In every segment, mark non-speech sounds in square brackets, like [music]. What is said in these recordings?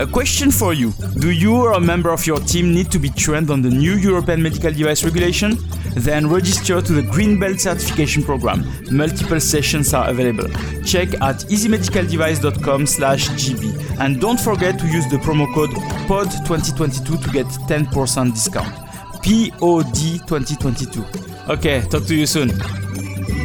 A question for you Do you or a member of your team need to be trained on the new European medical device regulation? Then register to the Green Belt certification program. Multiple sessions are available. Check at easymedicaldevice.com/gb And don't forget to use the promo code POD2022 to get 10% discount. POD 2022. Okay, talk to you soon.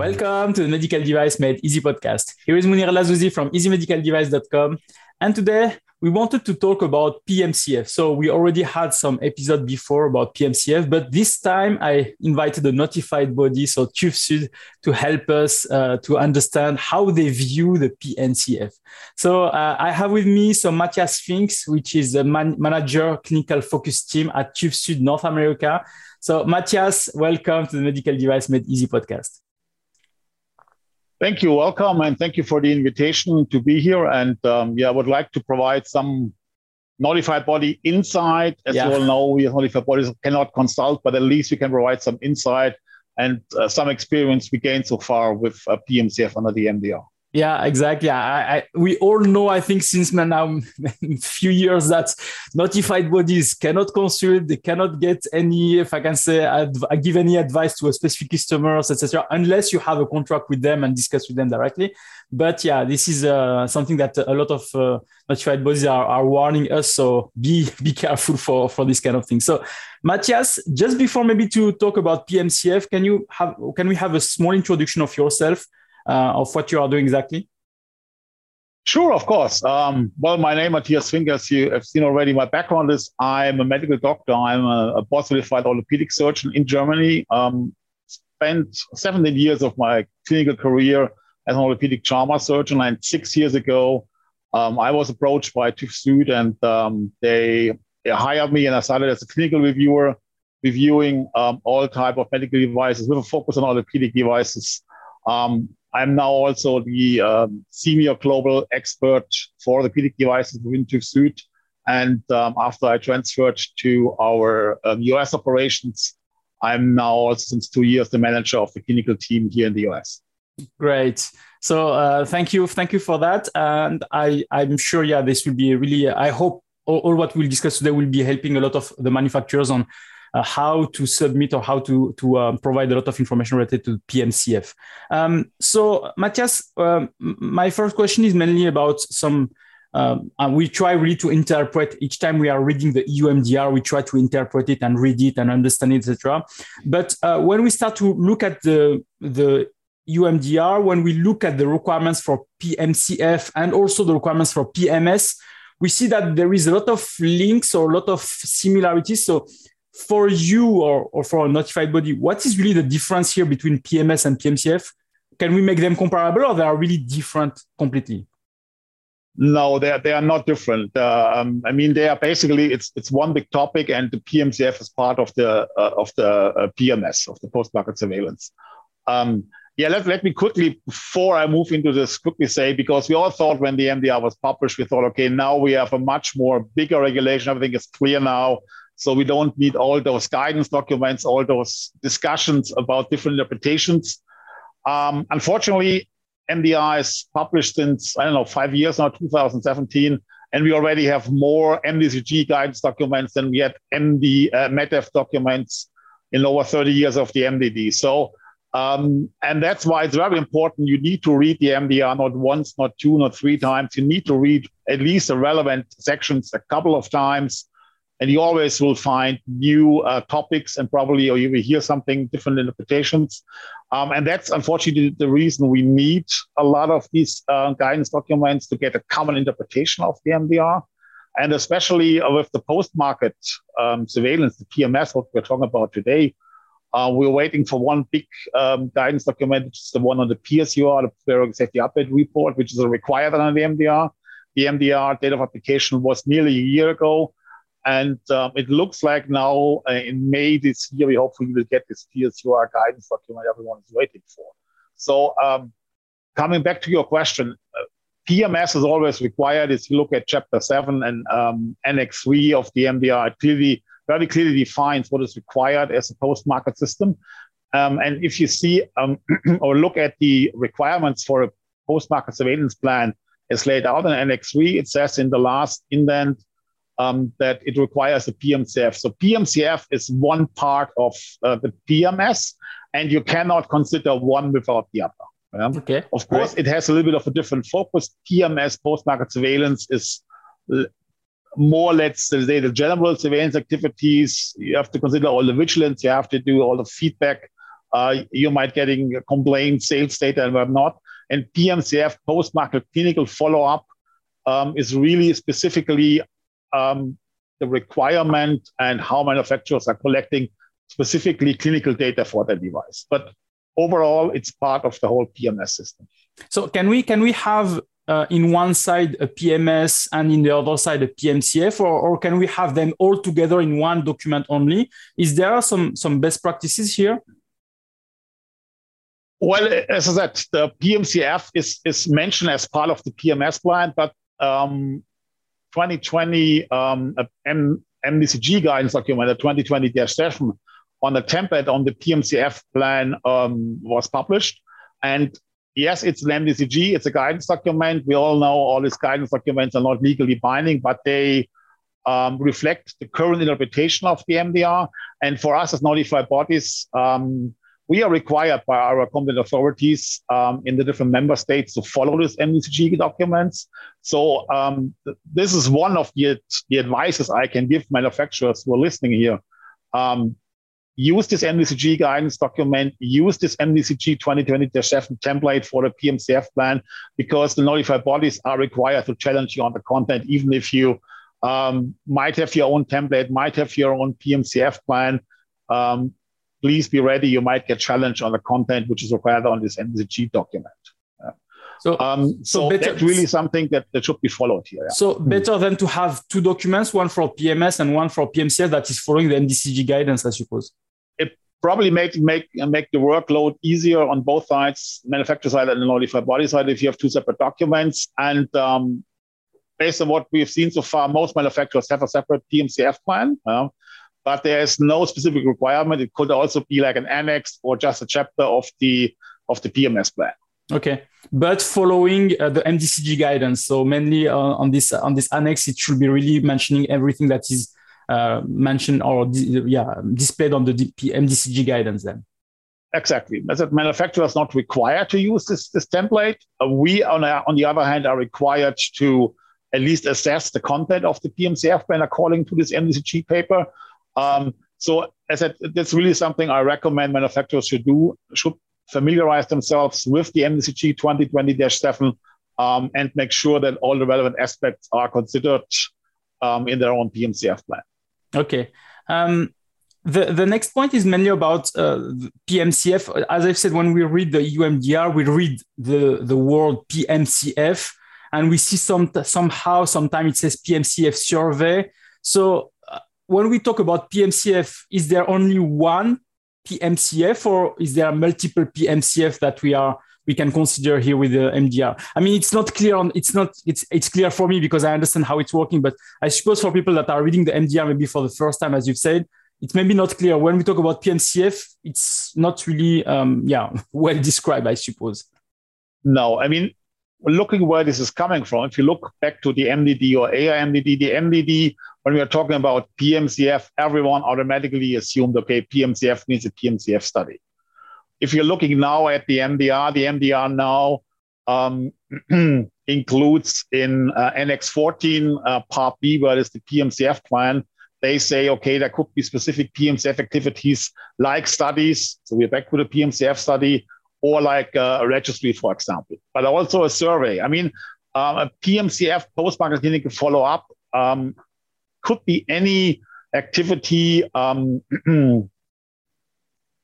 Welcome to the Medical Device Made Easy podcast. Here is Monir El Azzouzi from easymedicaldevice.com. And today we wanted to talk about PMCF. So we already had some episode before about PMCF, but this time I invited a notified body, so TÜV Süd, to help us uh, to understand how they view the PMCF. So uh, I have with me so Matthias Finks, which is a man- manager clinical focus team at TÜV Süd North America. So Matthias, welcome to the Medical Device Made Easy podcast. Thank you. Welcome. And thank you for the invitation to be here. And um, yeah, I would like to provide some notified body insight. As yeah. you all know, we have notified bodies cannot consult, but at least we can provide some insight and uh, some experience we gained so far with uh, PMCF under the MDR. Yeah, exactly. I, I, we all know, I think, since now [laughs] a few years that notified bodies cannot consult, they cannot get any, if I can say, adv- give any advice to a specific customers, etc., unless you have a contract with them and discuss with them directly. But yeah, this is uh, something that a lot of uh, notified bodies are, are warning us. So be be careful for for this kind of thing. So, Matthias, just before maybe to talk about PMCF, can you have can we have a small introduction of yourself? Uh, of what you are doing exactly? Sure, of course. Um, well, my name is Matthias Fink, as you have seen already. My background is I'm a medical doctor. I'm a, a board certified orthopedic surgeon in Germany. Um, spent 17 years of my clinical career as an orthopedic trauma surgeon. And six years ago, um, I was approached by TÜV Süd and um, they, they, hired me and I started as a clinical reviewer, reviewing um, all type of medical devices with a focus on orthopedic devices. Um, I'm now also the um, senior global expert for the orthopedic devices within TÜV Süd. And um, after I transferred to our um, US operations, I'm now since two years the manager of the clinical team here in the US. Great. So uh, thank you, thank you for that. And I, I'm sure, yeah, this will be really. I hope all, all what we'll discuss today will be helping a lot of the manufacturers on uh, how to submit or how to to um, provide a lot of information related to PMCF. Um, so, Matthias, um, my first question is mainly about some. Um, we try really to interpret each time we are reading the EU MDR, we try to interpret it and read it and understand it, etc. But uh, when we start to look at the the EU MDR, when we look at the requirements for PMCF and also the requirements for PMS, we see that there is a lot of links or a lot of similarities. So for you or, or for a notified body, what is really the difference here between PMS and PMCF? Can we make them comparable or they are really different completely? No, they are, they are not different. Uh, um, I mean, they are basically it's it's one big topic, and the PMCF is part of the uh, of the uh, PMS of the post market surveillance. Um, yeah, let, let me quickly before I move into this quickly say because we all thought when the MDR was published, we thought, okay, now we have a much more bigger regulation. Everything is clear now. So we don't need all those guidance documents, all those discussions about different interpretations. Um, unfortunately, MDR is published since, I don't know, five years now, 2017, and we already have more MDCG guidance documents than we had MD, uh, documents in over 30 years of the MDD. So, um, and that's why it's very important. You need to read the MDR not once, not two, not three times. You need to read at least the relevant sections a couple of times and you always will find new uh, topics and probably or you will hear something different interpretations. Um, and that's unfortunately the reason we need a lot of these uh, guidance documents to get a common interpretation of the mdr and especially with the post-market um, surveillance the pms what we're talking about today uh, we're waiting for one big um, guidance document, which is the one on the PSUR, the Periodic Safety Update Report, which is required under the MDR. The MDR date of application was nearly a year ago And um, it looks like now uh, in May this year, we hopefully will get this PSUR guidance document everyone is waiting for. So um, coming back to your question, uh, PMS is always required. If you look at Chapter 7 and um, Annex 3 of the MDR, it clearly, very clearly defines what is required as a post-market system. Um, and if you see um, [clears throat] or look at the requirements for a post-market surveillance plan as laid out in Annex 3, it says in the last indent um, that it requires a PMCF. So PMCF is one part of uh, the PMS, and you cannot consider one without the other. Yeah? Okay. Of course, right. it has a little bit of a different focus. PMS, post-market surveillance, is more, let's say, the general surveillance activities. You have to consider all the vigilance. You have to do all the feedback. Uh, you might getting complaints, sales data, and whatnot. And PMCF, post-market clinical follow-up, um, is really specifically um, the requirement and how manufacturers are collecting specifically clinical data for their device. But overall, it's part of the whole PMS system. So can we can we have uh, in one side a PMS and in the other side a PMCF, or, or can we have them all together in one document only? Is there some some best practices here? Well, as I said, the PMCF is is mentioned as part of the PMS plan, but um, 2020 um, M- MDCG guidance document, the 2020-7 on the template on the PMCF plan um, was published. And yes, it's an MDCG, it's a guidance document. We all know all these guidance documents are not legally binding, but they um, reflect the current interpretation of the MDR. And for us as notified bodies, um, we are required by our competent authorities um, in the different member states to follow these MDCG documents. So um, th- this is one of the, the advices I can give manufacturers who are listening here. Um, use this MDCG guidance document, use this MDCG 2020-7 template for the PMCF plan, because the notified bodies are required to challenge you on the content, even if you um, might have your own template, might have your own PMCF plan. Um, please be ready. You might get challenged on the content which is required on this MDCG document. So, um, so, so better, that's really something that, that should be followed here. Yeah. So better than to have two documents, one for PMS and one for PMCF that is following the MDCG guidance, I suppose It probably make make make the workload easier on both sides, manufacturer side and the notified body side, if you have two separate documents. And um, based on what we've seen so far, most manufacturers have a separate PMCF plan. Uh, but there is no specific requirement. It could also be like an annex or just a chapter of the of the PMS plan. Okay, but following uh, the MDCG guidance, so mainly uh, on this on this annex, it should be really mentioning everything that is uh, mentioned or yeah displayed on the MDCG guidance then. Exactly. As a manufacturer is not required to use this, this template. Uh, we, on, a, on the other hand, are required to at least assess the content of the PMCF plan according to this MDCG paper. Um, so as I, that's really something I recommend manufacturers should do, should familiarize themselves with the MDCG 2020-7 um, and make sure that all the relevant aspects are considered um, in their own PMCF plan. Okay. Um, the, the next point is mainly about uh, PMCF. As I've said, when we read the EU MDR, we read the, the word PMCF and we see some somehow sometimes it says PMCF survey. So when we talk about PMCF, is there only one PMCF or is there multiple PMCF that we are we can consider here with the MDR. I mean, it's not clear on it's not it's it's clear for me because I understand how it's working, but I suppose for people that are reading the MDR maybe for the first time, as you've said, it may be not clear when we talk about PMCF. It's not really um, yeah [laughs] well described, I suppose. No, I mean, looking where this is coming from, if you look back to the MDD or AIMDD, the MDD, when we are talking about PMCF, everyone automatically assumed, okay, PMCF means a PMCF study if you're looking now at the MDR, the MDR now um, [clears throat] includes in uh, Annex 14, uh, Part B, where is the PMCF plan. They say, okay, there could be specific PMCF activities like studies. So we're back to the PMCF study, or like uh, a registry, for example, but also a survey. I mean, uh, a PMCF post-market clinical follow-up um, could be any activity um, [clears throat]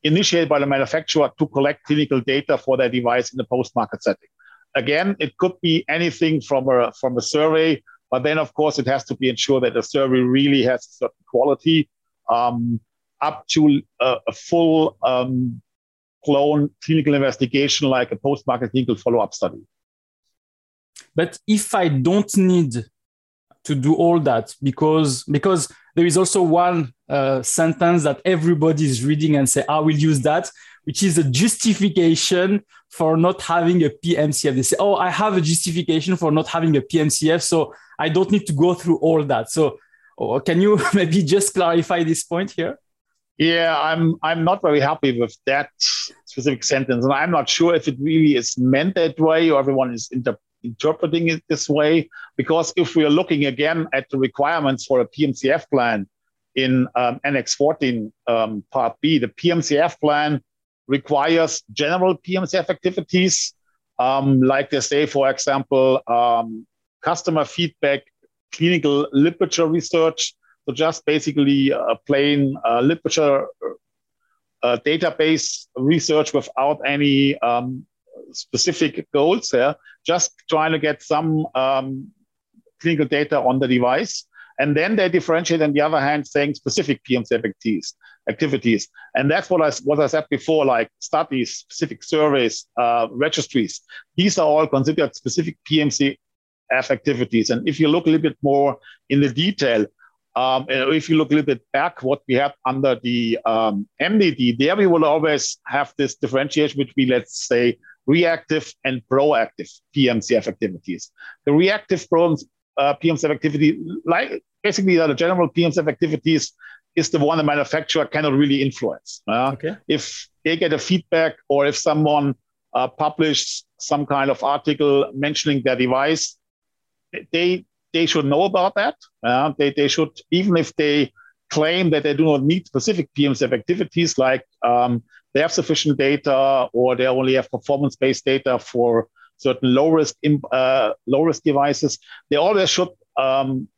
initiated by the manufacturer to collect clinical data for their device in the post-market setting. Again, it could be anything from a from a survey But then, of course, it has to be ensured that the survey really has a certain quality um, up to a, a full um, blown clinical investigation like a post-market clinical follow-up study. But if I don't need to do all that because because there is also one uh, sentence that everybody is reading and say I will use that, which is a justification for not having a PMCF. They say, oh, I have a justification for not having a PMCF, so I don't need to go through all that. So oh, can you [laughs] maybe just clarify this point here? Yeah, I'm I'm not very happy with that specific sentence, and I'm not sure if it really is meant that way or everyone is inter- interpreting it this way. Because if we are looking again at the requirements for a PMCF plan in um, Annex 14 um, Part B, the PMCF plan requires general PMCF activities, um, like they say, for example, um, customer feedback, clinical literature research. So just basically a plain uh, literature uh, database research without any um, specific goals there, just trying to get some um, clinical data on the device. And then they differentiate on the other hand, saying specific PMCF activities. activities. And that's what I, what I said before, like studies, specific surveys, uh, registries. These are all considered specific PMCF activities. And if you look a little bit more in the detail, um, if you look a little bit back, what we have under the um, MDD, there we will always have this differentiation between, let's say, reactive and proactive PMCF activities. The reactive uh, PMCF activity, like basically the general PMCF activities, is the one the manufacturer cannot really influence. Uh, okay. If they get a feedback or if someone uh, publishes some kind of article mentioning their device, they they should know about that. Uh, they, they should, even if they claim that they do not need specific PMCF activities, like um, they have sufficient data or they only have performance-based data for certain low risk uh, low risk devices. They always should um,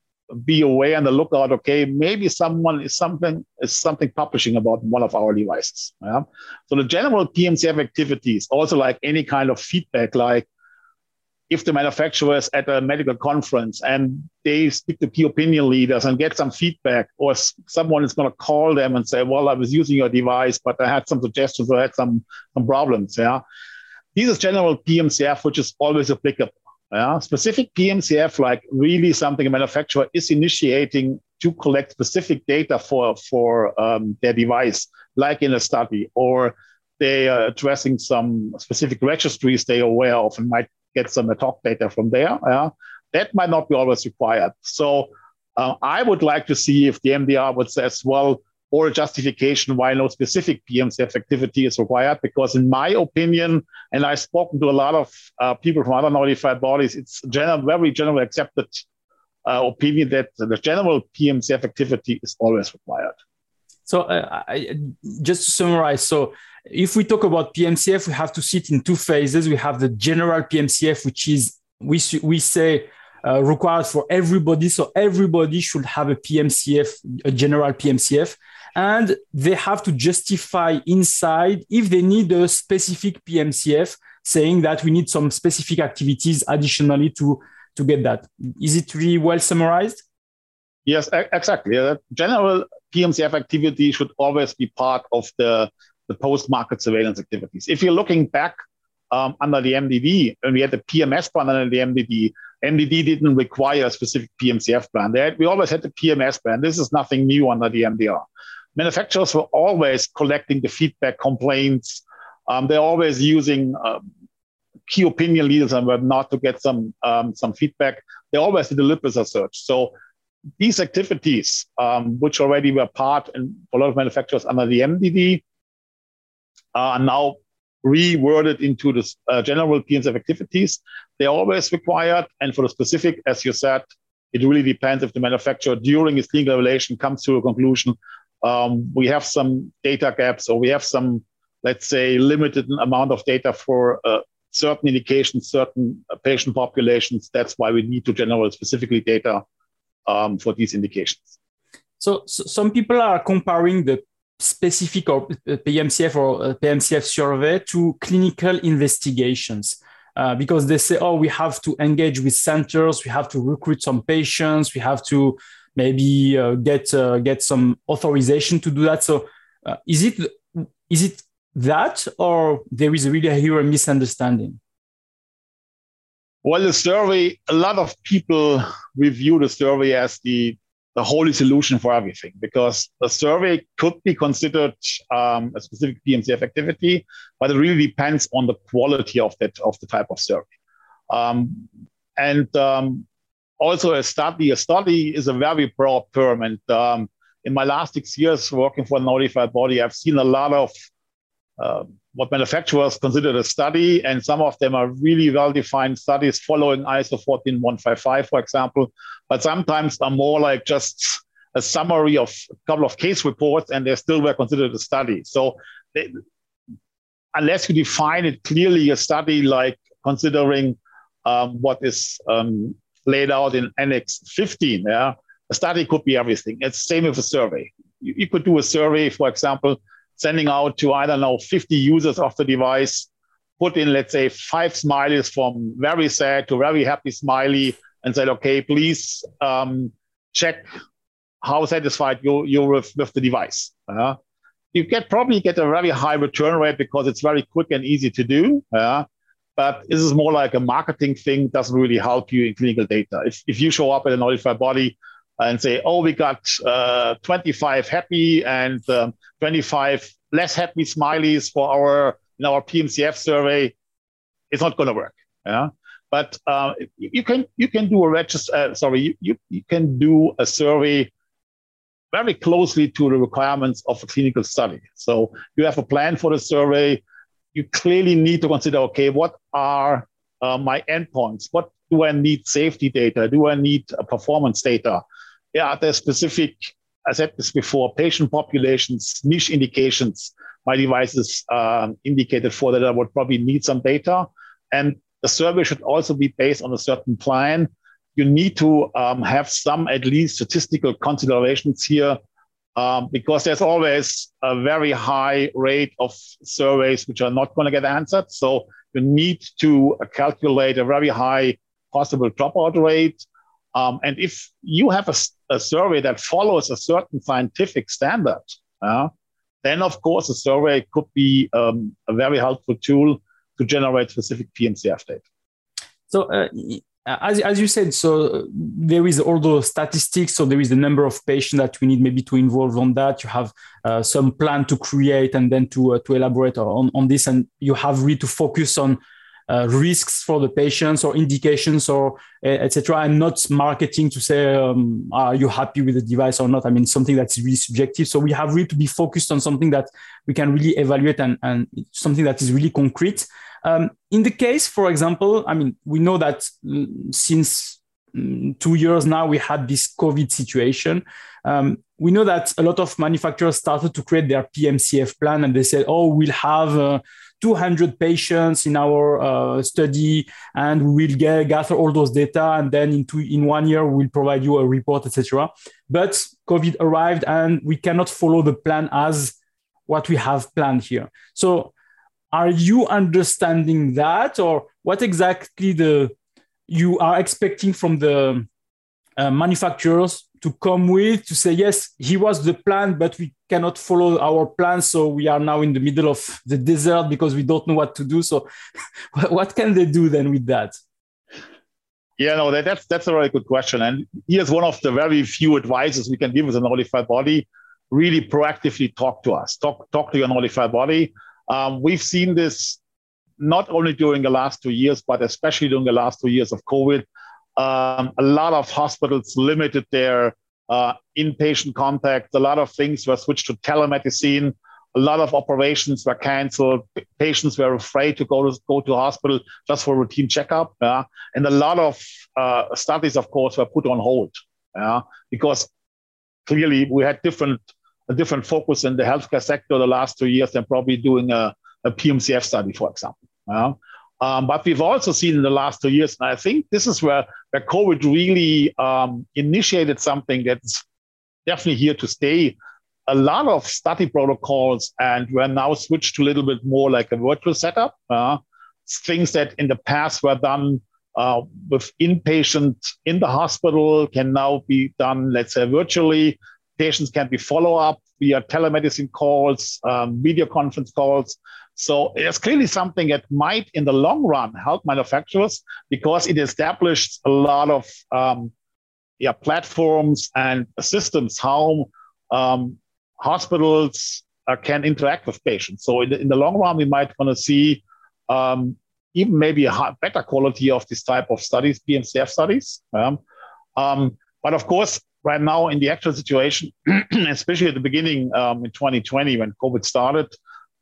be aware and the lookout. Okay, maybe someone is something is something publishing about one of our devices. Yeah? So the general PMCF activities, also like any kind of feedback, like if the manufacturer is at a medical conference and they speak to key opinion leaders and get some feedback, or someone is going to call them and say, "Well, I was using your device, but I had some suggestions or I had some some problems." Yeah, this is general PMCF, which is always applicable. Yeah, specific PMCF, like really something a manufacturer is initiating to collect specific data for for um, their device, like in a study, or they are addressing some specific registries they are aware of and might get some ad hoc data from there. Yeah? That might not be always required. So uh, I would like to see if the MDR would say as well, or a justification why no specific PMCF activity is required. Because in my opinion, and I've spoken to a lot of uh, people from other notified bodies, it's general, very generally accepted uh, opinion that the general PMCF activity is always required. So uh, I, just to summarize, so if we talk about PMCF, we have to see it in two phases. We have the general PMCF, which is we we say uh, required for everybody. So everybody should have a PMCF, a general PMCF, and they have to justify inside if they need a specific PMCF, saying that we need some specific activities additionally to to get that. Is it really well summarized? Yes, exactly. Uh, general PMCF activity should always be part of the, the post-market surveillance activities. If you're looking back um, under the MDD, and we had the PMS plan under the MDD, MDD didn't require a specific PMCF plan. Had, we always had the PMS plan. This is nothing new under the MDR. Manufacturers were always collecting the feedback complaints. Um, they're always using um, key opinion leaders and whatnot to get some um, some feedback. They always did a literature search. So these activities, um, which already were part in a lot of manufacturers under the MDD, are now reworded into the uh, general PMCF activities. They're always required. And for the specific, as you said, it really depends if the manufacturer during its clinical evaluation comes to a conclusion. Um, we have some data gaps or we have some, let's say, limited amount of data for uh, certain indications, certain patient populations. That's why we need to generate specifically data um, for these indications. So, so, some people are comparing the specific or uh, PMCF or uh, PMCF survey to clinical investigations. uh, because they say, oh, we have to engage with centers, we have to recruit some patients, we have to maybe uh, get uh, get some authorization to do that. So uh, is it is it that, or there is really here a misunderstanding? Well, the survey, a lot of people review the survey as the the holy solution for everything because the survey could be considered um, a specific PMCF activity, but it really depends on the quality of that of the type of survey. Um, and um, also a study, a study is a very broad term. And um, in my last six years working for a notified body, I've seen a lot of uh, what manufacturers consider a study, and some of them are really well-defined studies following ISO 14155, for example, but sometimes are more like just a summary of a couple of case reports, and they still were considered a study. So they, unless you define it clearly, a study like considering um, what is um, laid out in Annex 15, yeah, a study could be everything. It's the same with a survey. You, you could do a survey, for example, sending out to, I don't know, 50 users of the device, put in, let's say, five smileys from very sad to very happy smiley, and said, okay, please um, check how satisfied you, you're with, with the device. Uh, you get probably get a very high return rate because it's very quick and easy to do. Uh, but this is more like a marketing thing, doesn't really help you in clinical data. If, if you show up at a notified body and say, oh, we got uh, 25 happy and um, 25 less happy smileys for our in our PMCF survey, it's not going to work. Yeah. But uh, you can you can do a register. Uh, sorry, you, you can do a survey very closely to the requirements of a clinical study. So you have a plan for the survey. You clearly need to consider, okay, what are uh, my endpoints? What do I need safety data? Do I need performance data? Yeah, there's specific, I said this before, patient populations, niche indications. My devices uh, indicated for that I would probably need some data. And the survey should also be based on a certain plan. You need to um, have some at least statistical considerations here um, because there's always a very high rate of surveys which are not going to get answered. So you need to calculate a very high possible dropout rate. Um, and if you have a, a, survey that follows a certain scientific standard, uh, then of course a survey could be um, a very helpful tool to generate specific PMCF data. So, uh, as, as you said, so there is all the statistics. So there is the number of patients that we need maybe to involve on that. You have uh, some plan to create and then to uh, to elaborate on, on this, and you have really to focus on uh, risks for the patients or indications or etc I'm not marketing to say um, are you happy with the device or not? I mean something that's really subjective. So we have really to be focused on something that we can really evaluate and, and something that is really concrete. Um, in the case for example i mean we know that mm, since mm, two years now we had this covid situation. Um, we know that a lot of manufacturers started to create their pmcf plan and they said oh we'll have uh, 200 patients in our uh, study and we will get, gather all those data and then in, two, in one year we'll provide you a report etc but covid arrived and we cannot follow the plan as what we have planned here. So are you understanding that or what exactly the you are expecting from the uh, manufacturers to come with to say yes he was the plan but we cannot follow our plan. So we are now in the middle of the desert because we don't know what to do. So [laughs] what can they do then with that? Yeah no that, that's that's a very good question. And here's one of the very few advices we can give as a notified body. Really proactively talk to us. Talk talk to your notified body. Um, we've seen this not only during the last two years but especially during the last two years of covid um, a lot of hospitals limited their uh, inpatient contact. A lot of things were switched to telemedicine. A lot of operations were canceled. Patients were afraid to go to go to hospital just for routine checkup. Yeah? And a lot of uh, studies, of course, were put on hold yeah? because clearly we had different a different focus in the healthcare sector the last two years than probably doing a, a PMCF study, for example. Yeah? Um, but we've also seen in the last two years, and I think this is where, where COVID really um, initiated something that's definitely here to stay. A lot of study protocols, and we're now switched to a little bit more like a virtual setup. Uh, things that in the past were done uh, with inpatient in the hospital can now be done, let's say, virtually. Patients can be follow up via telemedicine calls, um, video conference calls. So it's clearly something that might, in the long run, help manufacturers because it established a lot of um, yeah, platforms and systems how um, hospitals uh, can interact with patients. So in the, in the long run, we might want to see um, even maybe a better quality of this type of studies, PMCF studies. Um, but of course, right now in the actual situation, [clears throat] especially at the beginning um, in 2020 when COVID started,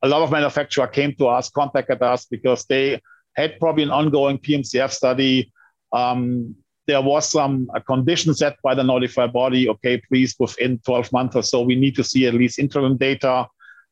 a lot of manufacturers came to us, contacted us because they had probably an ongoing PMCF study. Um, there was some condition set by the notified body. Okay, please, within 12 months or so, we need to see at least interim data.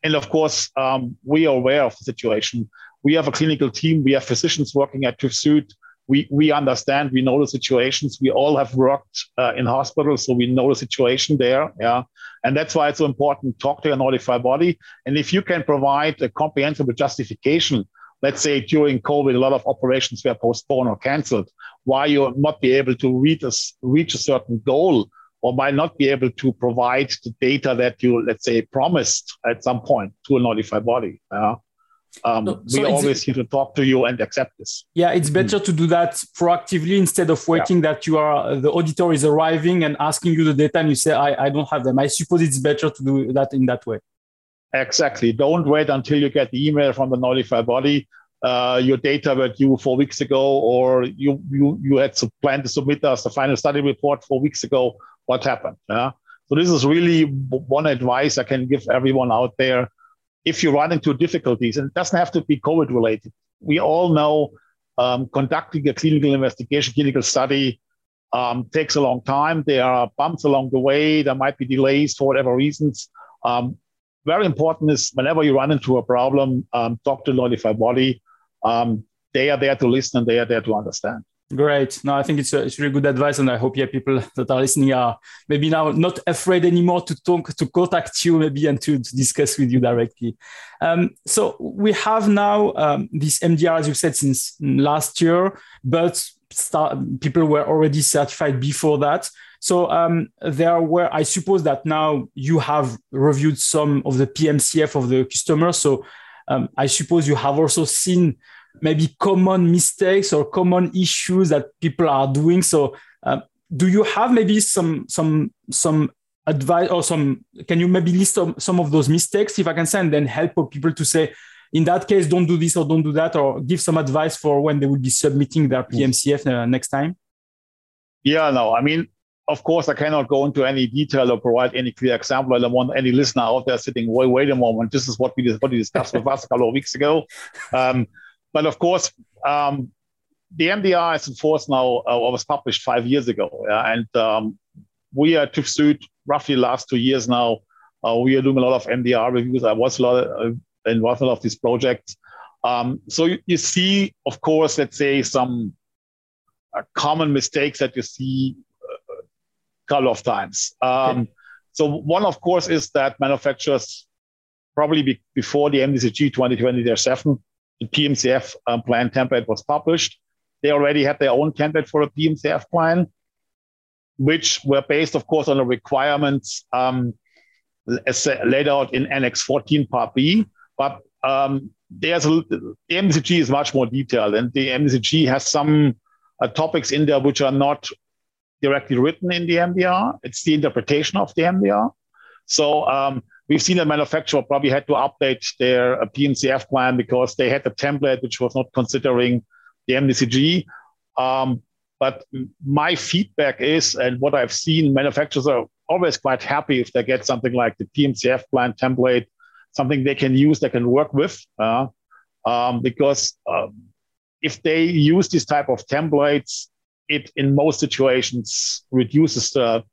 And of course, um, we are aware of the situation. We have a clinical team. We have physicians working at TÜV We, we understand, we know the situations. We all have worked uh, in hospitals, so we know the situation there. Yeah. And that's why it's so important talk to your notified body. And if you can provide a comprehensive justification, let's say during COVID, a lot of operations were postponed or canceled, why you not be able to reach a, reach a certain goal or might not be able to provide the data that you, let's say, promised at some point to a notified body. Uh, um, so, so we always here to talk to you and accept this. Yeah, it's better mm to do that proactively instead of waiting yeah. that you are the auditor is arriving and asking you the data and you say I, I don't have them. I suppose it's better to do that in that way. Exactly. Don't wait until you get the email from the notified body. Uh, your data were due four weeks ago, or you you you had to plan to submit us the final study report four weeks ago what happened. Yeah? So this is really one advice I can give everyone out there. If you run into difficulties, and it doesn't have to be COVID related, we all know um, conducting a clinical investigation, clinical study um, takes a long time. There are bumps along the way. There might be delays for whatever reasons. Um, very important is whenever you run into a problem, um, talk to notified body. Um, they are there to listen and they are there to understand. Great. No, I think it's, a, it's really good advice, and I hope yeah, people that are listening are maybe now not afraid anymore to talk, to contact you, maybe, and to, to discuss with you directly. Um, so we have now um, this MDR, as you said, since last year, but start, people were already certified before that. So um, there were, I suppose that now you have reviewed some of the PMCF of the customers. So um, I suppose you have also seen maybe common mistakes or common issues that people are doing. So, uh, do you have maybe some some some advice or some? Can you maybe list some, some of those mistakes, if I can say, and then help people to say, in that case, don't do this or don't do that, or give some advice for when they will be submitting their PMCF uh, next time? Yeah, no, I mean, of course, I cannot go into any detail or provide any clear example. I don't want any listener out there sitting, wait, wait a moment, this is what we, what we discussed with us a couple of weeks ago. Um, but of course, um, the MDR is enforced now, uh, was published five years ago. Yeah? And um, we are TÜV Süd roughly last two years now. Uh, we are doing a lot of MDR reviews. I was a lot of, uh, involved in a lot of these projects. Um, so you, you, see, of course, let's say some uh, common mistakes that you see a uh, couple of times. Um, so one, of course, is that manufacturers probably be, before the MDCG 2020-7 the PMCF um, plan template was published. They already had their own template for a PMCF plan, which were based, of course, on the requirements um, laid out in Annex 14, Part B. But um, there's a, the MDCG is much more detailed, and the MDCG has some uh, topics in there which are not directly written in the MDR. It's the interpretation of the MDR. So um, We've seen a manufacturer probably had to update their uh, PMCF plan because they had a template which was not considering the MDCG. Um, but my feedback is, and what I've seen, manufacturers are always quite happy if they get something like the PMCF plan template, something they can use, they can work with, uh, um, because um, if they use this type of templates, it in most situations reduces the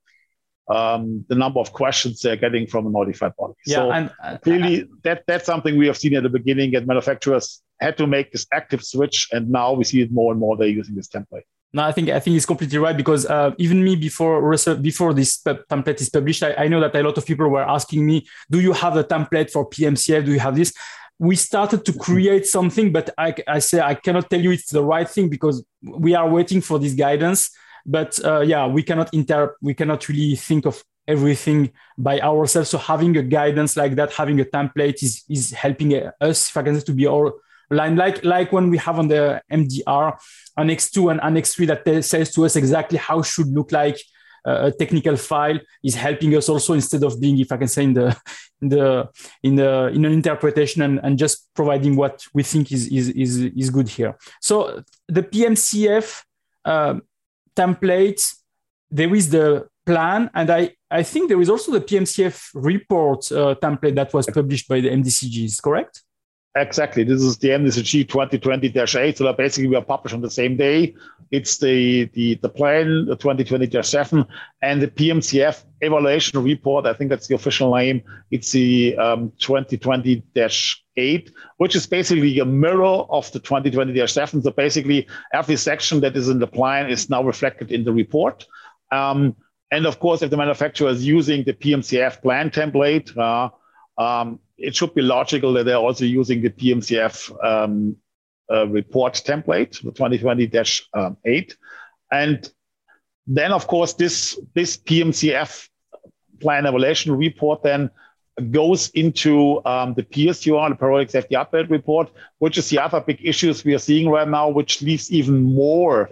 um, the number of questions they're getting from a notified body. Yeah, so and, uh, really, that that's something we have seen at the beginning, That manufacturers had to make this active switch, and now we see it more and more. They're using this template. No, I think I think it's completely right because uh, even me before before this template is published, I, I, know that a lot of people were asking me, "Do you have a template for PMCF? Do you have this?" we started to create something, but I, I say I cannot tell you it's the right thing because we are waiting for this guidance. But uh, yeah, we cannot inter we cannot really think of everything by ourselves. So having a guidance like that, having a template is is helping us, if I can say, to be all like like when we have on the MDR Annex 2 and Annex 3 that says to us exactly how should look like a technical file is helping us also instead of being if i can say in the in the in the in an interpretation and, and just providing what we think is is is, is good here so the pmcf uh, template there is the plan and i i think there is also the pmcf report uh, template that was published by the mdcgs correct Exactly. This is the MDCG 2020-8. So basically we are published on the same day. It's the the, the plan, the 2020-7, and the PMCF evaluation report. I think that's the official name. It's the um, 2020-8, which is basically a mirror of the 2020-7. So basically every section that is in the plan is now reflected in the report. Um, and of course, if the manufacturer is using the PMCF plan template, uh, um, it should be logical that they're also using the PMCF um, uh, report template, the 2020-8. Um, and then, of course, this, this PMCF plan evaluation report then goes into um, the PSUR, the periodic safety update report, which is the other big issues we are seeing right now, which leaves even more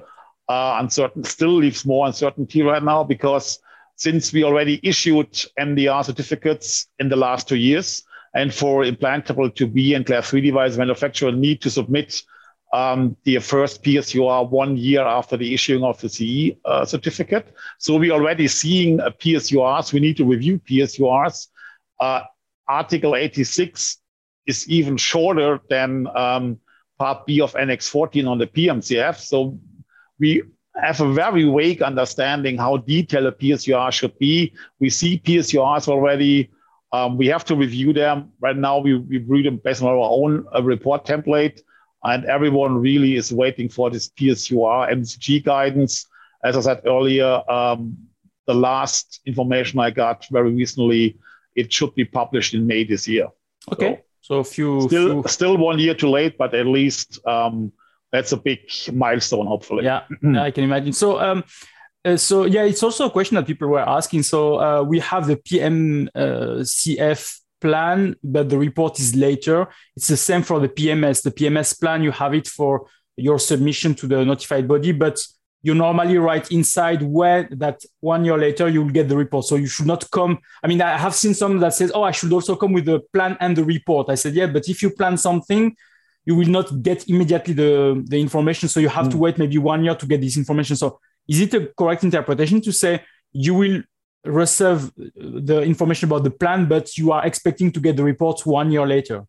uh, uncertain, still leaves more uncertainty right now because since we already issued MDR certificates in the last two years, and for implantable 2B and class 3 device manufacturer need to submit um, the first PSUR one year after the issuing of the CE uh, certificate. So we're already seeing uh, PSURs. We need to review PSURs. Uh, Article 86 is even shorter than um, Part B of Annex 14 on the PMCF. So we have a very vague understanding how detailed a PSUR should be. We see PSURs already um, we have to review them. Right now, we, we read them based on our own uh, report template, and everyone really is waiting for this PSUR MDCG guidance. As I said earlier, um, the last information I got very recently, it should be published in May this year. Okay. So, so a few still, few... still one year too late, but at least um, that's a big milestone, hopefully. [clears throat] Yeah, I can imagine. So, um, uh, so yeah, it's also a question that people were asking. So uh, we have the PMCF plan, but the report is later. It's the same for the PMS. The PMS plan, you have it for your submission to the notified body, but you normally write inside where that one year later you will get the report. So you should not come. I mean, I have seen some that says, "Oh, I should also come with the plan and the report." I said, "Yeah, but if you plan something." You will not get immediately the, the information. So you have mm. to wait maybe one year to get this information. So is it a correct interpretation to say you will receive the information about the plan, but you are expecting to get the report one year later?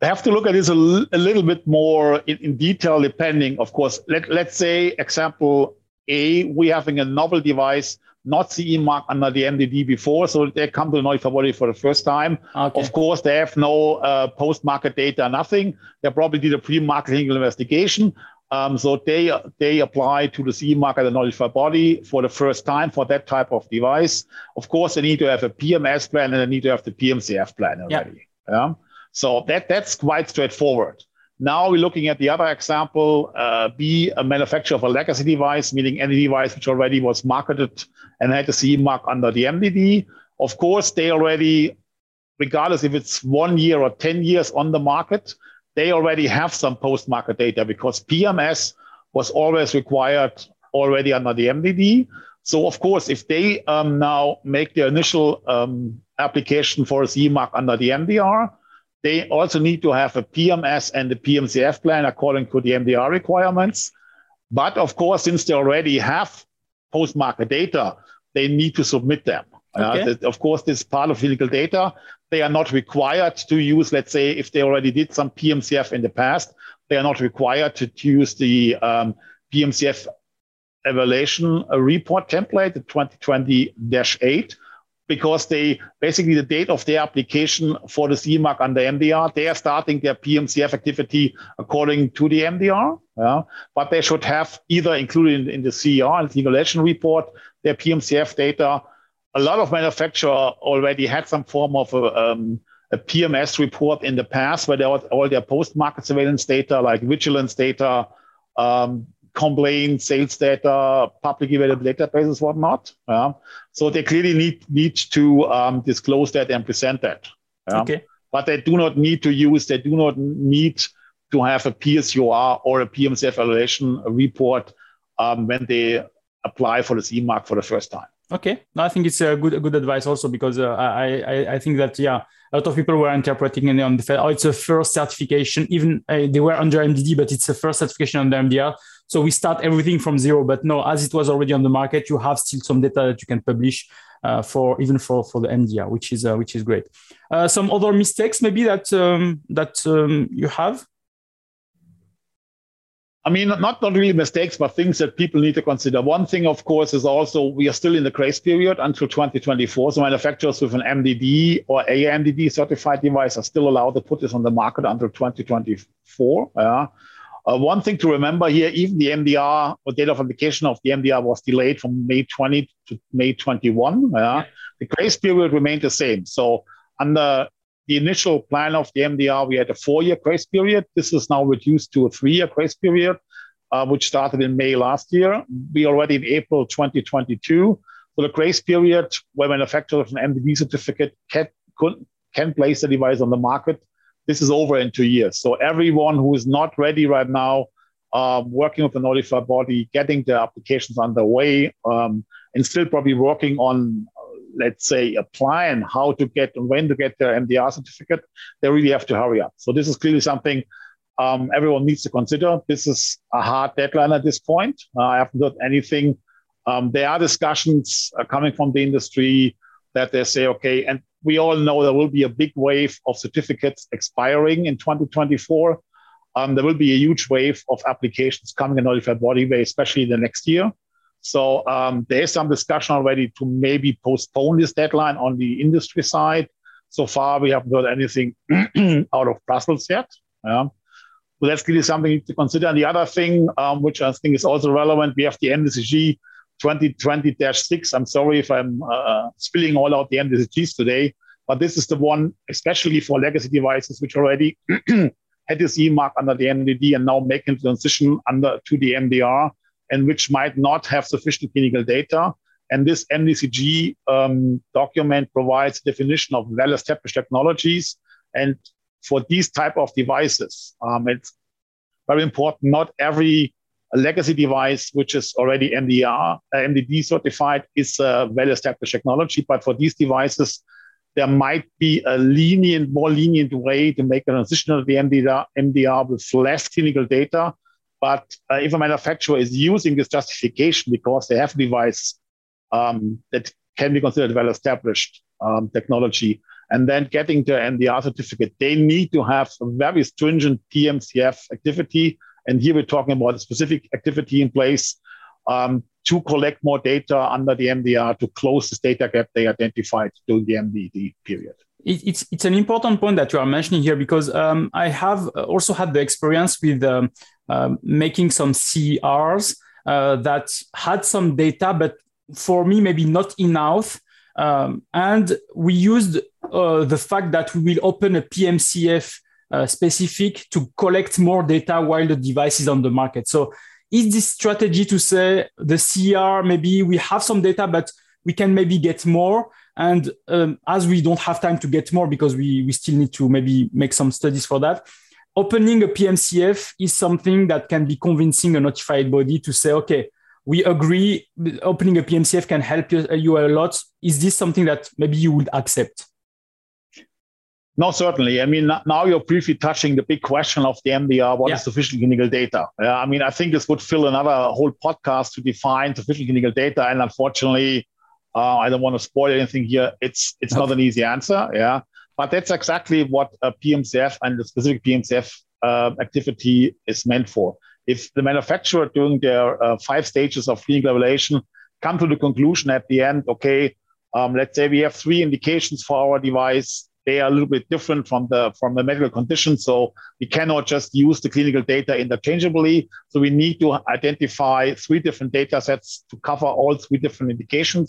I have to look at this a, l- a little bit more in, in, detail, depending, of course. Let, let's say, example A, we're having a novel device, not CE mark under the MDD before, so they come to the notified body for the first time. Okay. Of course, they have no uh, post market data, nothing. They probably did a pre marketing investigation. Um, so they they apply to the CE mark at the notified body for the first time for that type of device. Of course, they need to have a PMS plan and they need to have the PMCF plan already. Yeah. yeah? So that that's quite straightforward. Now we're looking at the other example, uh, a manufacturer of a legacy device, meaning any device which already was marketed and had a CE mark under the MDD. Of course, they already, regardless if it's one year or 10 years on the market, they already have some post-market data because PMS was always required already under the MDD. So of course, if they um, now make the initial um, application for a CE mark under the MDR, they also need to have a PMS and a PMCF plan according to the MDR requirements. But of course, since they already have post-market data, they need to submit them. Okay. Uh, of course, this is part of clinical data. They are not required to use, let's say, if they already did some PMCF in the past, they are not required to use the um, PMCF evaluation report template, the 2020-8, because they basically the date of their application for the CE mark under MDR, they are starting their PMCF activity according to the MDR. Yeah? But they should have either included in, in the CER, and the evaluation report, their PMCF data a lot of manufacturer already had some form of a, um, a PMS report in the past where there was all their post-market surveillance data, like vigilance data, um, complaint, sales data, publicly available databases, whatnot. Yeah. So they clearly need need to um, disclose that and present that. Yeah. Okay. But they do not need to use. They do not need to have a PSUR or a PMCF evaluation report um, when they apply for the CE mark for the first time. Okay, no, I think it's a good good advice also because uh, I, I I think that yeah a lot of people were interpreting it on the oh it's a first certification even uh, they were under MDD but it's a first certification under MDR so we start everything from zero but no as it was already on the market you have still some data that you can publish uh, for even for for the MDR which is uh, which is great. Uh, some other mistakes maybe that um, that um, you have. I mean, not, not really mistakes, but things that people need to consider. One thing, of course, is also we are still in the grace period until 2024. So manufacturers with an MDD or AIMDD certified device are still allowed to put this on the market until 2024. Yeah. Uh, one thing to remember here, even the MDR or date of application of the MDR was delayed from May 20 to May 21. Yeah. The grace period remained the same. So under the initial plan of the MDR, we had a four-year grace period. This is now reduced to a three-year grace period, uh, which started in May last year. We already in April 2022. So the grace period where manufacturers of an certificate can, can place the device on the market, this is over in two years. So everyone who is not ready right now, um, working with the notified body, getting the applications underway, um, and still probably working on let's say, a plan how to get and when to get their MDR certificate, they really have to hurry up. So this is clearly something um, everyone needs to consider. This is a hard deadline at this point. Uh, I haven't heard anything. Um, there are discussions uh, coming from the industry that they say, okay, and we all know there will be a big wave of certificates expiring in 2024. Um, there will be a huge wave of applications coming in notified body way, especially the next year. So um, there is some discussion already to maybe postpone this deadline on the industry side. So far, we haven't heard anything [clears throat] out of Brussels yet. Yeah. That's really something to consider. And the other thing, um, which I think is also relevant, we have the MDCG 2020-6. I'm sorry if I'm uh, spilling all out the MDCGs today, but this is the one, especially for legacy devices, which already [clears throat] had this E mark under the MDD and now making the transition under to the MDR and which might not have sufficient clinical data. And this MDCG um, document provides definition of well-established technologies. And for these type of devices, um, it's very important. Not every legacy device, which is already MDR, uh, MDD certified, is a well-established technology. But for these devices, there might be a lenient, more lenient way to make a transition to the MDR, MDR with less clinical data but uh, if a manufacturer is using this justification because they have a device um, that can be considered well established um, technology, and then getting the MDR certificate, they need to have a very stringent PMCF activity. And here we're talking about a specific activity in place um, to collect more data under the MDR to close this data gap they identified during the MDD period it's it's an important point that you are mentioning here because um, I have also had the experience with um, uh, making some CERs uh, that had some data, but for me maybe not enough. Um, and we used uh, the fact that we will open a PMCF uh, specific to collect more data while the device is on the market. So is this strategy to say the CER, maybe we have some data, but we can maybe get more and um, as we don't have time to get more because we, we still need to maybe make some studies for that, opening a PMCF is something that can be convincing a notified body to say, okay, we agree opening a PMCF can help you, you a lot. Is this something that maybe you would accept? No, certainly. I mean, now you're briefly touching the big question of the MDR. What yeah. is sufficient clinical data? Uh, I mean, I think this would fill another whole podcast to define sufficient clinical data. And unfortunately, uh, I don't want to spoil anything here. It's it's not an easy answer, yeah. But that's exactly what a PMCF and the specific PMCF uh, activity is meant for. If the manufacturer during their uh, five stages of clinical evaluation come to the conclusion at the end, okay, um, let's say we have three indications for our device. They are a little bit different from the from the medical condition, so we cannot just use the clinical data interchangeably. So we need to identify three different data sets to cover all three different indications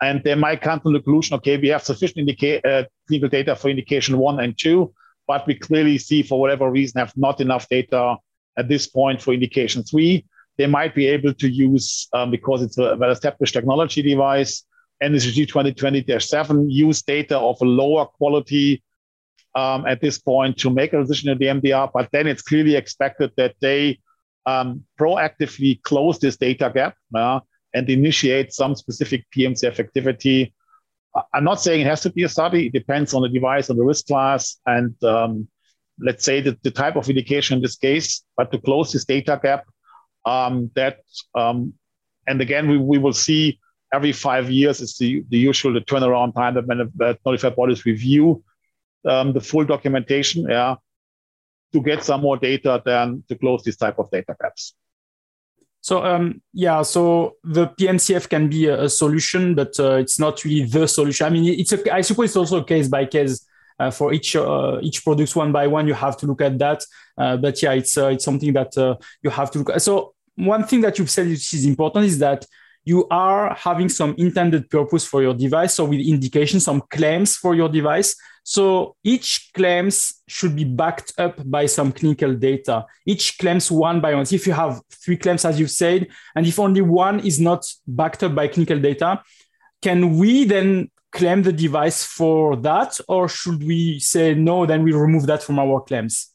and they might come to the conclusion, okay, we have sufficient indica- uh, clinical data for indication one and two, but we clearly see for whatever reason have not enough data at this point for indication three. They might be able to use, um, because it's a well-established technology device, MDCG 2020-7, use data of a lower quality um, at this point to make a decision in the MDR, but then it's clearly expected that they um, proactively close this data gap uh, and initiate some specific PMCF activity. I'm not saying it has to be a study. It depends on the device, on the risk class, and um, let's say the, the type of indication in this case. But to close this data gap, um, that um, and again we, we will see every five years is the, the usual the turnaround time that, that notified bodies review um, the full documentation. Yeah, to get some more data than to close this type of data gaps. So um, yeah, so the PMCF can be a, a solution, but uh, it's not really the solution. I mean, it's a, I suppose it's also case by case. Uh, for each uh, each product one by one, you have to look at that. Uh, but yeah, it's uh, it's something that uh, you have to look at. So one thing that you've said which is important is that you are having some intended purpose for your device. So with indication, some claims for your device. So each claims should be backed up by some clinical data. Each claims one by one. If you have three claims, as you've said, and if only one is not backed up by clinical data, can we then claim the device for that? Or should we say no, then we remove that from our claims?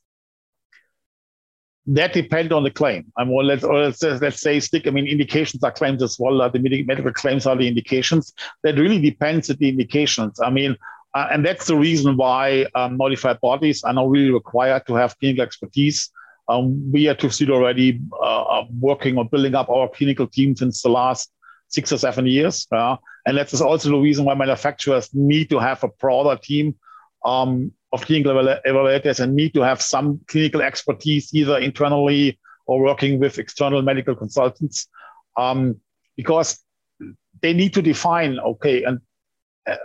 That depends on the claim. I mean, let's, or let's, let's say stick. I mean, indications are claims as well. Uh, the medical claims are the indications. That really depends on the indications. I mean, uh, and that's the reason why um, bodies are not really required to have clinical expertise. Um, we at TÜV already uh, working on building up our clinical team since the last six or seven years. Uh, and that's also the reason why manufacturers need to have a broader team um, of clinical evaluators and need to have some clinical expertise either internally or working with external medical consultants um, because they need to define okay and uh,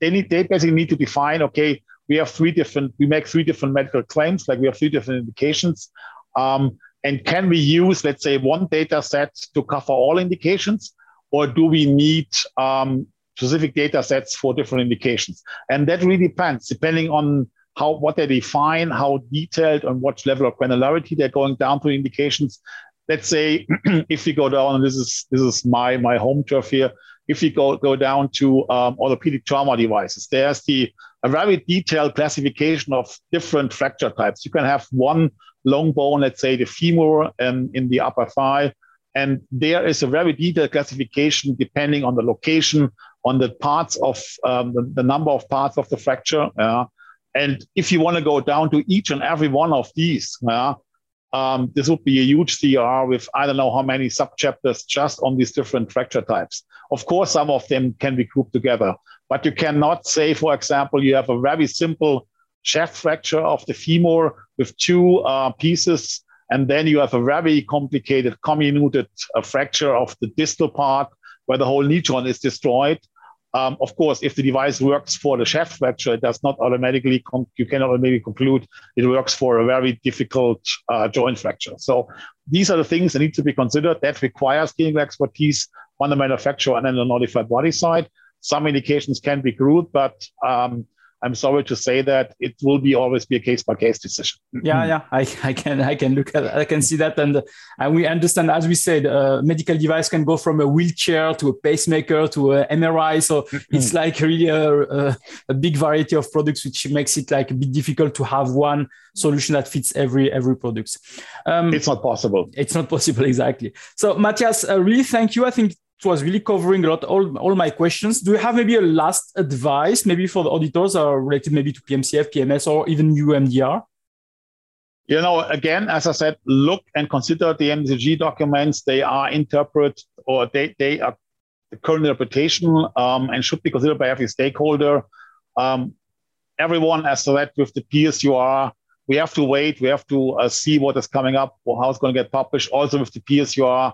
they need they basically need to define okay we have three different we make three different medical claims like we have three different indications um, and can we use let's say one data set to cover all indications or do we need um, specific data sets for different indications and that really depends depending on how what they define how detailed and what level of granularity they're going down to indications let's say [clears throat] if we go down and this is this is my my home turf here if you go, go down to um, orthopedic trauma devices, there's the a very detailed classification of different fracture types. You can have one long bone, let's say the femur um, in the upper thigh, and there is a very detailed classification depending on the location, on the parts of um, the, the, number of parts of the fracture. And if you want to go down to each and every one of these, um, this would be a huge CER with I don't know how many subchapters just on these different fracture types. Of course, some of them can be grouped together, but you cannot say, for example, you have a very simple shaft fracture of the femur with two uh, pieces, and then you have a very complicated comminuted uh, fracture of the distal part where the whole joint is destroyed. Um, of course, if the device works for the shaft fracture, it does not automatically, you cannot automatically conclude it works for a very difficult uh, joint fracture. So these are the things that need to be considered. That requires clinical expertise on the manufacturer and then the notified body side. Some indications can be grouped, but um, I'm sorry to say that it will be always be a case by case decision. Yeah, yeah, I, I can I can look at I can see that, and and we understand as we said, a medical device can go from a wheelchair to a pacemaker to a MRI, so it's like really a, a, a, big variety of products, which makes it like a bit difficult to have one solution that fits every every product. Um, it's not possible. It's not possible [laughs] exactly. So Matthias, uh, really thank you. I think it was really covering a lot all, all my questions. Do you have maybe a last advice, maybe for the auditors, or related maybe to PMCF, PMS, or even EU MDR? You know, again, as I said, look and consider the MDCG documents. They are interpret or they, they are the current interpretation um, and should be considered by every stakeholder. Um, everyone, as I said, with the PSUR, we have to wait. We have to uh, see what is coming up, or how it's going to get published. Also, with the PSUR,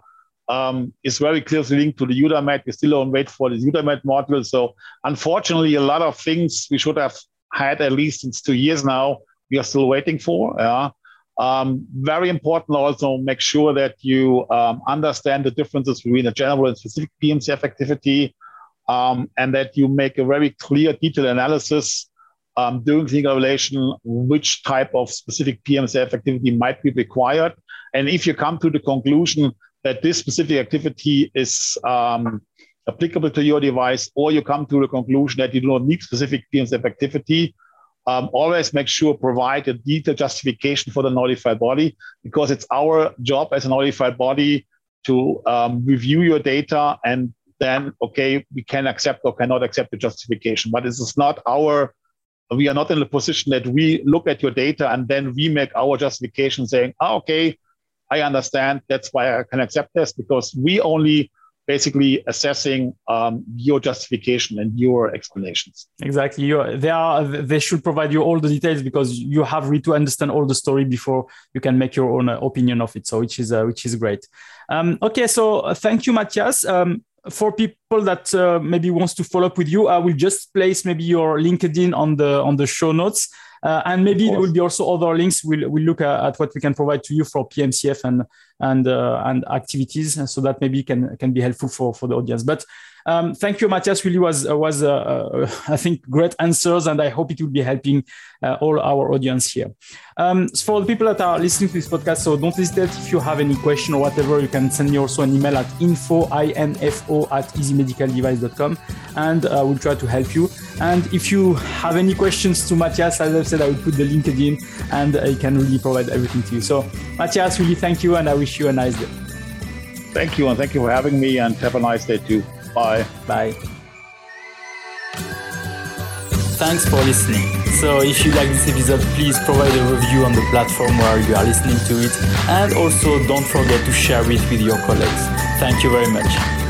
um, is very closely linked to the EUDAMED. We still don't wait for the EUDAMED module. So unfortunately, a lot of things we should have had at least since two years now, we are still waiting for. Yeah. Um, very important also make sure that you um, understand the differences between a general and specific PMCF activity. um, and that you make a very clear, detailed analysis um, during clinical evaluation which type of specific PMCF activity might be required. And if you come to the conclusion that this specific activity is um, applicable to your device, or you come to the conclusion that you do not need specific PMCF activity, um, always make sure provide a detailed justification for the notified body because it's our job as a notified body to um, review your data and then okay we can accept or cannot accept the justification. But this is not our we are not in the position that we look at your data and then we make our justification saying oh, okay i understand that's why i can accept this because we only basically assessing um, your justification and your explanations. Exactly. They are. They should provide you all the details because you have to understand all the story before you can make your own uh, opinion of it. So which is uh, which is great. Um, okay. So uh, thank you, Matthias. Um, for people that uh, maybe wants to follow up with you, I will just place maybe your LinkedIn on the on the show notes. Uh, and maybe there will be also other links. We'll, we'll look at, at, what we can provide to you for PMCF and and uh, and activities, so that maybe can can be helpful for for the audience. But um, thank you, Matthias. Really was uh, was uh, [laughs] I think great answers, and I hope it will be helping all our audience here. Um, for the people that are listening to this podcast, so don't hesitate if you have any question or whatever, you can send me also an email at info info at easymedicaldevice.com, and uh, we'll try to help you. And if you have any questions to Matthias, as I said, I will put the LinkedIn, and I can really provide everything to you. So, Matthias, really thank you, and I wish you a nice day. Thank you, and thank you for having me, and have a nice day too. Bye. Bye. Thanks for listening. So if you like this episode, please provide a review on the platform where you are listening to it. And also don't forget to share it with your colleagues. Thank you very much.